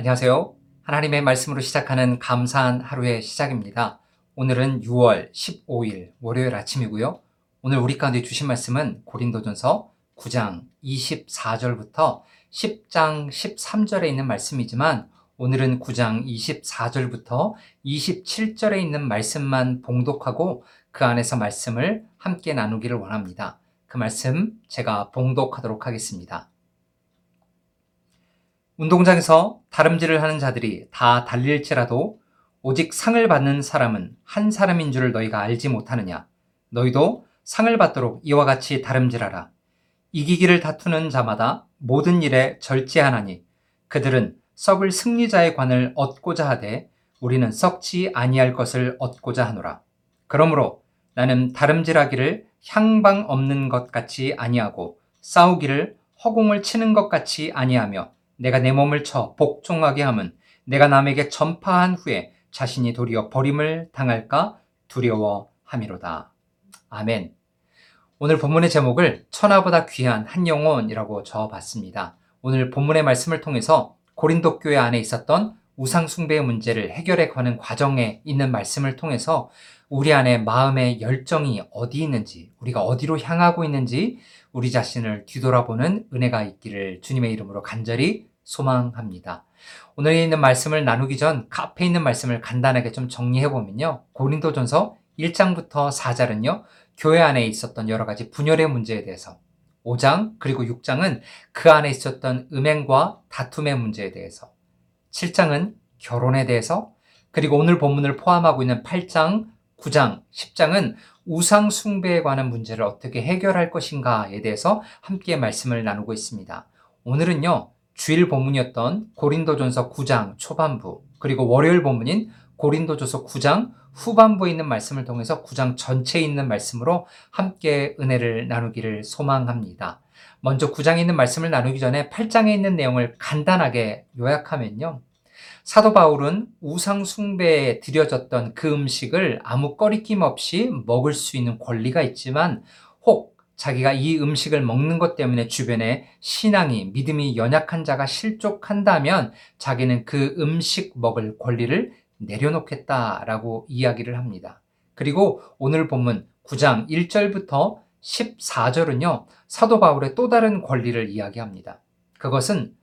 안녕하세요. 하나님의 말씀으로 시작하는 감사한 하루의 시작입니다. 오늘은 6월 15일 월요일 아침이고요. 오늘 우리 가운데 주신 말씀은 고린도전서 9장 24절부터 10장 13절에 있는 말씀이지만 오늘은 9장 24절부터 27절에 있는 말씀만 봉독하고 그 안에서 말씀을 함께 나누기를 원합니다. 그 말씀 제가 봉독하도록 하겠습니다. 운동장에서 다름질을 하는 자들이 다 달릴지라도 오직 상을 받는 사람은 한 사람인 줄을 너희가 알지 못하느냐. 너희도 상을 받도록 이와 같이 다름질하라. 이기기를 다투는 자마다 모든 일에 절제하나니 그들은 썩을 승리자의 관을 얻고자 하되 우리는 썩지 아니할 것을 얻고자 하노라. 그러므로 나는 다름질하기를 향방 없는 것 같이 아니하고 싸우기를 허공을 치는 것 같이 아니하며 내가 내 몸을 쳐 복종하게 함은 내가 남에게 전파한 후에 자신이 도리어 버림을 당할까 두려워함이로다. 아멘. 오늘 본문의 제목을 천하보다 귀한 한 영혼이라고 적어봤습니다. 오늘 본문의 말씀을 통해서 고린도 교회 안에 있었던 우상숭배의 문제를 해결해 가는 과정에 있는 말씀을 통해서 우리 안에 마음의 열정이 어디 있는지, 우리가 어디로 향하고 있는지 우리 자신을 뒤돌아보는 은혜가 있기를 주님의 이름으로 간절히 소망합니다. 오늘 있는 말씀을 나누기 전 앞에 있는 말씀을 간단하게 좀 정리해 보면요. 고린도전서 1장부터 4절은요. 교회 안에 있었던 여러 가지 분열의 문제에 대해서 5장 그리고 6장은 그 안에 있었던 음행과 다툼의 문제에 대해서 7장은 결혼에 대해서 그리고 오늘 본문을 포함하고 있는 8장, 9장, 10장은 우상 숭배에 관한 문제를 어떻게 해결할 것인가에 대해서 함께 말씀을 나누고 있습니다. 오늘은요. 주일 본문이었던 고린도전서 9장 초반부 그리고 월요일 본문인 고린도전서 9장 후반부에 있는 말씀을 통해서 9장 전체에 있는 말씀으로 함께 은혜를 나누기를 소망합니다. 먼저 9장에 있는 말씀을 나누기 전에 8장에 있는 내용을 간단하게 요약하면요. 사도 바울은 우상 숭배에 드려졌던 그 음식을 아무 꺼리낌 없이 먹을 수 있는 권리가 있지만 혹 자기가 이 음식을 먹는 것 때문에 주변에 신앙이, 믿음이 연약한 자가 실족한다면 자기는 그 음식 먹을 권리를 내려놓겠다라고 이야기를 합니다. 그리고 오늘 본문 9장 1절부터 14절은요, 사도 바울의 또 다른 권리를 이야기합니다. 그것은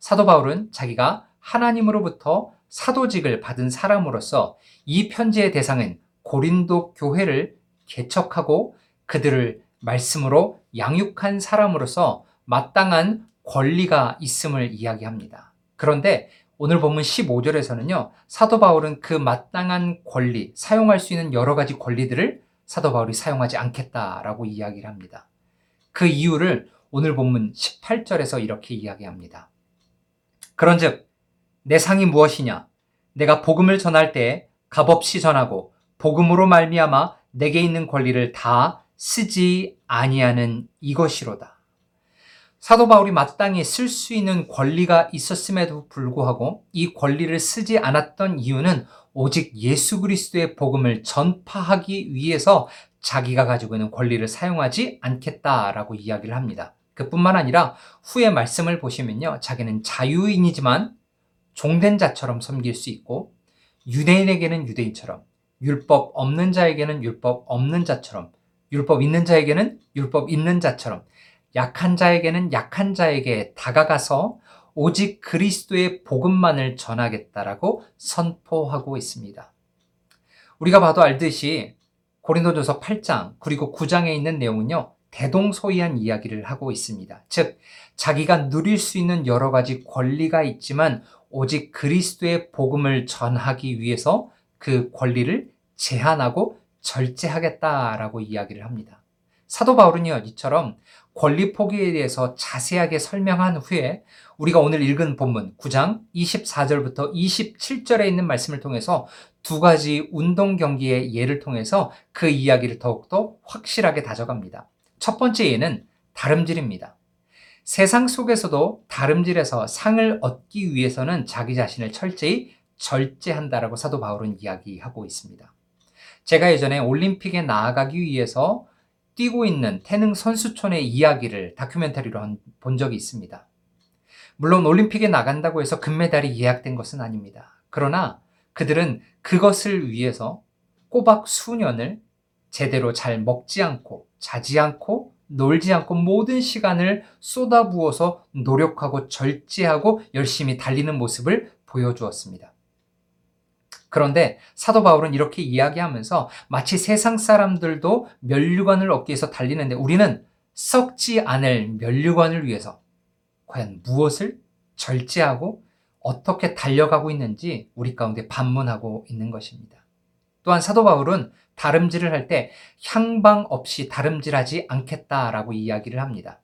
사도 바울은 자기가 하나님으로부터 사도직을 받은 사람으로서 이 편지의 대상은 고린도 교회를 개척하고 그들을 말씀으로 양육한 사람으로서 마땅한 권리가 있음을 이야기합니다. 그런데 오늘 본문 15절에서는요, 사도 바울은 그 마땅한 권리, 사용할 수 있는 여러 가지 권리들을 사도 바울이 사용하지 않겠다라고 이야기를 합니다. 그 이유를 오늘 본문 18절에서 이렇게 이야기합니다. 그런즉 내 상이 무엇이냐? 내가 복음을 전할 때 값없이 전하고 복음으로 말미암아 내게 있는 권리를 다 쓰지 아니하는 이것이로다. 사도 바울이 마땅히 쓸 수 있는 권리가 있었음에도 불구하고 이 권리를 쓰지 않았던 이유는 오직 예수 그리스도의 복음을 전파하기 위해서 자기가 가지고 있는 권리를 사용하지 않겠다라고 이야기를 합니다. 그뿐만 아니라 후에 말씀을 보시면요. 자기는 자유인이지만 종된 자처럼 섬길 수 있고 유대인에게는 유대인처럼 율법 없는 자에게는 율법 없는 자처럼 율법 있는 자에게는 율법 있는 자처럼 약한 자에게는 약한 자에게 다가가서 오직 그리스도의 복음만을 전하겠다라고 선포하고 있습니다. 우리가 봐도 알듯이 고린도전서 8장 그리고 9장에 있는 내용은요. 대동소이한 이야기를 하고 있습니다. 즉 자기가 누릴 수 있는 여러 가지 권리가 있지만 오직 그리스도의 복음을 전하기 위해서 그 권리를 제한하고 절제하겠다라고 이야기를 합니다. 사도 바울은요, 이처럼 권리 포기에 대해서 자세하게 설명한 후에 우리가 오늘 읽은 본문 9장 24절부터 27절에 있는 말씀을 통해서 두 가지 운동 경기의 예를 통해서 그 이야기를 더욱더 확실하게 다져갑니다. 첫 번째 예는 다름질입니다. 세상 속에서도 다름질에서 상을 얻기 위해서는 자기 자신을 철저히 절제한다라고 사도 바울은 이야기하고 있습니다. 제가 예전에 올림픽에 나아가기 위해서 뛰고 있는 태능 선수촌의 이야기를 다큐멘터리로 본 적이 있습니다. 물론 올림픽에 나간다고 해서 금메달이 예약된 것은 아닙니다. 그러나 그들은 그것을 위해서 꼬박 수년을 제대로 잘 먹지 않고 자지 않고 놀지 않고 모든 시간을 쏟아부어서 노력하고 절제하고 열심히 달리는 모습을 보여주었습니다. 그런데 사도 바울은 이렇게 이야기하면서 마치 세상 사람들도 면류관을 얻기 위해서 달리는데 우리는 썩지 않을 면류관을 위해서 과연 무엇을 절제하고 어떻게 달려가고 있는지 우리 가운데 반문하고 있는 것입니다. 또한 사도 바울은 다름질을 할 때 향방 없이 다름질하지 않겠다라고 이야기를 합니다.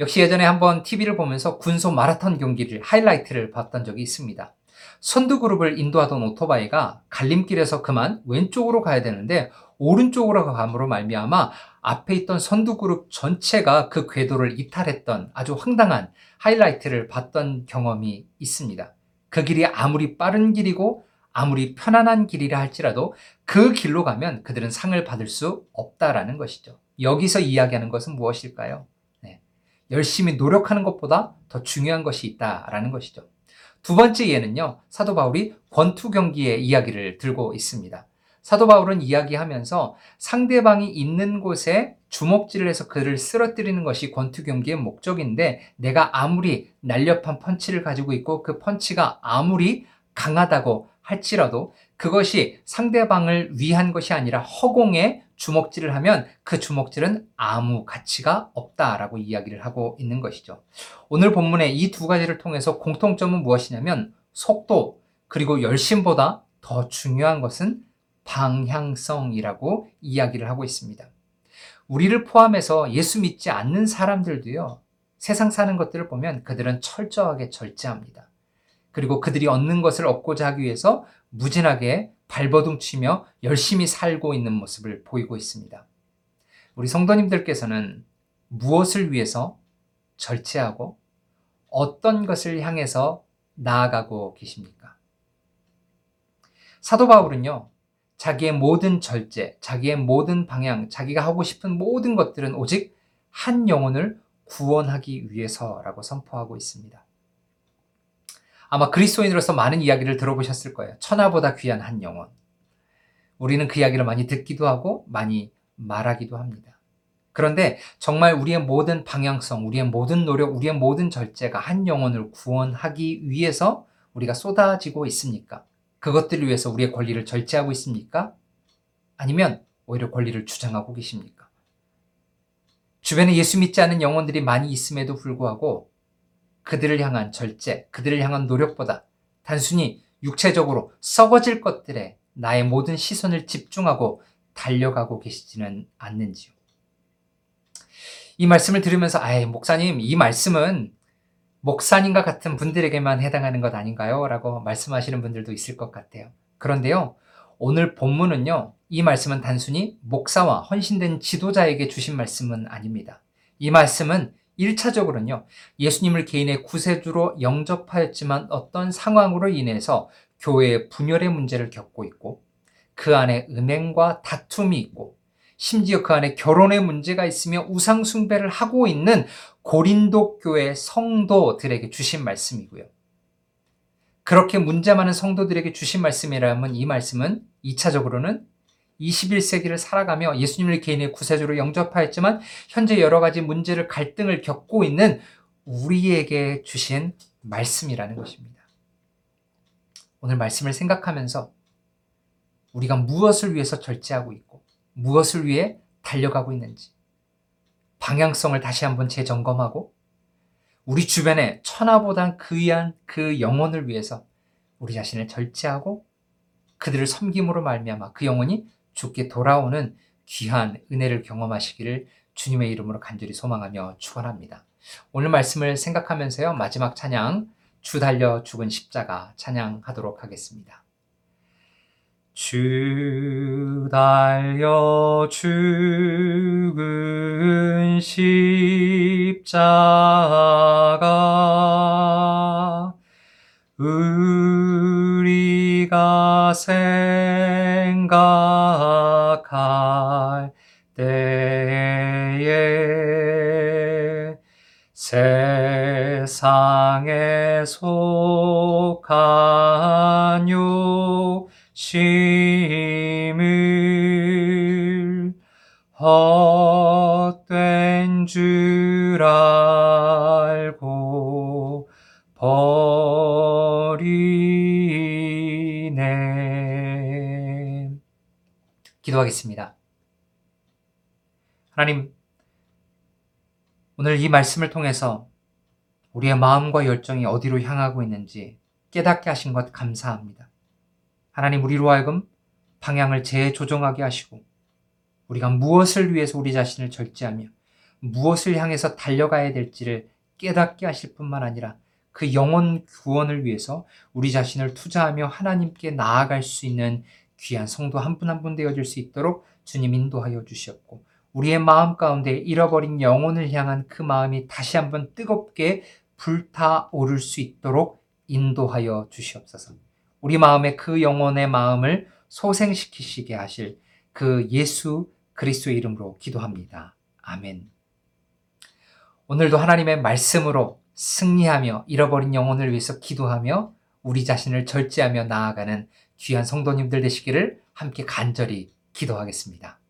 역시 예전에 한번 TV를 보면서 군소 마라톤 경기를 하이라이트를 봤던 적이 있습니다. 선두 그룹을 인도하던 오토바이가 갈림길에서 그만 왼쪽으로 가야 되는데 오른쪽으로 감으로 말미암아 앞에 있던 선두 그룹 전체가 그 궤도를 이탈했던 아주 황당한 하이라이트를 봤던 경험이 있습니다. 그 길이 아무리 빠른 길이고 아무리 편안한 길이라 할지라도 그 길로 가면 그들은 상을 받을 수 없다라는 것이죠. 여기서 이야기하는 것은 무엇일까요? 네. 열심히 노력하는 것보다 더 중요한 것이 있다라는 것이죠. 두 번째 예는요, 사도 바울이 권투 경기의 이야기를 들고 있습니다. 사도 바울은 이야기하면서 상대방이 있는 곳에 주먹질을 해서 그를 쓰러뜨리는 것이 권투 경기의 목적인데 내가 아무리 날렵한 펀치를 가지고 있고 그 펀치가 아무리 강하다고 할지라도 그것이 상대방을 위한 것이 아니라 허공에 주먹질을 하면 그 주먹질은 아무 가치가 없다라고 이야기를 하고 있는 것이죠. 오늘 본문의 이 두 가지를 통해서 공통점은 무엇이냐면 속도 그리고 열심보다 더 중요한 것은 방향성이라고 이야기를 하고 있습니다. 우리를 포함해서 예수 믿지 않는 사람들도요, 세상 사는 것들을 보면 그들은 철저하게 절제합니다. 그리고 그들이 얻는 것을 얻고자 하기 위해서 무진하게 발버둥 치며 열심히 살고 있는 모습을 보이고 있습니다. 우리 성도님들께서는 무엇을 위해서 절제하고 어떤 것을 향해서 나아가고 계십니까? 사도 바울은요, 자기의 모든 절제, 자기의 모든 방향, 자기가 하고 싶은 모든 것들은 오직 한 영혼을 구원하기 위해서라고 선포하고 있습니다. 아마 그리스도인으로서 많은 이야기를 들어보셨을 거예요. 천하보다 귀한 한 영혼. 우리는 그 이야기를 많이 듣기도 하고 많이 말하기도 합니다. 그런데 정말 우리의 모든 방향성, 우리의 모든 노력, 우리의 모든 절제가 한 영혼을 구원하기 위해서 우리가 쏟아지고 있습니까? 그것들을 위해서 우리의 권리를 절제하고 있습니까? 아니면 오히려 권리를 주장하고 계십니까? 주변에 예수 믿지 않는 영혼들이 많이 있음에도 불구하고 그들을 향한 절제, 그들을 향한 노력보다 단순히 육체적으로 썩어질 것들에 나의 모든 시선을 집중하고 달려가고 계시지는 않는지요. 이 말씀을 들으면서, 아예 목사님, 이 말씀은 목사님과 같은 분들에게만 해당하는 것 아닌가요? 라고 말씀하시는 분들도 있을 것 같아요. 그런데요, 오늘 본문은요, 이 말씀은 단순히 목사와 헌신된 지도자에게 주신 말씀은 아닙니다. 이 말씀은 1차적으로는요, 예수님을 개인의 구세주로 영접하였지만 어떤 상황으로 인해서 교회의 분열의 문제를 겪고 있고, 그 안에 은행과 다툼이 있고, 심지어 그 안에 결혼의 문제가 있으며 우상숭배를 하고 있는 고린도 교회 성도들에게 주신 말씀이고요. 그렇게 문제 많은 성도들에게 주신 말씀이라면 이 말씀은 2차적으로는 21세기를 살아가며 예수님을 개인의 구세주로 영접하였지만 현재 여러 가지 문제를 갈등을 겪고 있는 우리에게 주신 말씀이라는 것입니다. 오늘 말씀을 생각하면서 우리가 무엇을 위해서 절제하고 있고 무엇을 위해 달려가고 있는지 방향성을 다시 한번 재점검하고 우리 주변에 천하보단 귀한 그 영혼을 위해서 우리 자신을 절제하고 그들을 섬김으로 말미암아 그 영혼이 주께 돌아오는 귀한 은혜를 경험하시기를 주님의 이름으로 간절히 소망하며 축원합니다. 오늘 말씀을 생각하면서요. 마지막 찬양 주 달려 죽은 십자가 찬양하도록 하겠습니다. 주 달려 죽은 십자가 우리가 생 속한 욕심을 헛된 줄 알고 버리네. 기도하겠습니다. 하나님, 오늘 이 말씀을 통해서 우리의 마음과 열정이 어디로 향하고 있는지 깨닫게 하신 것 감사합니다. 하나님, 우리로 하여금 방향을 재조정하게 하시고, 우리가 무엇을 위해서 우리 자신을 절제하며, 무엇을 향해서 달려가야 될지를 깨닫게 하실 뿐만 아니라, 그 영혼 구원을 위해서 우리 자신을 투자하며 하나님께 나아갈 수 있는 귀한 성도 한 분 한분 되어줄 수 있도록 주님 인도하여 주시옵고, 우리의 마음 가운데 잃어버린 영혼을 향한 그 마음이 다시 한번 뜨겁게 불타오를 수 있도록 인도하여 주시옵소서. 우리 마음에 그 영혼의 마음을 소생시키시게 하실 그 예수 그리스도의 이름으로 기도합니다. 아멘. 오늘도 하나님의 말씀으로 승리하며 잃어버린 영혼을 위해서 기도하며 우리 자신을 절제하며 나아가는 귀한 성도님들 되시기를 함께 간절히 기도하겠습니다.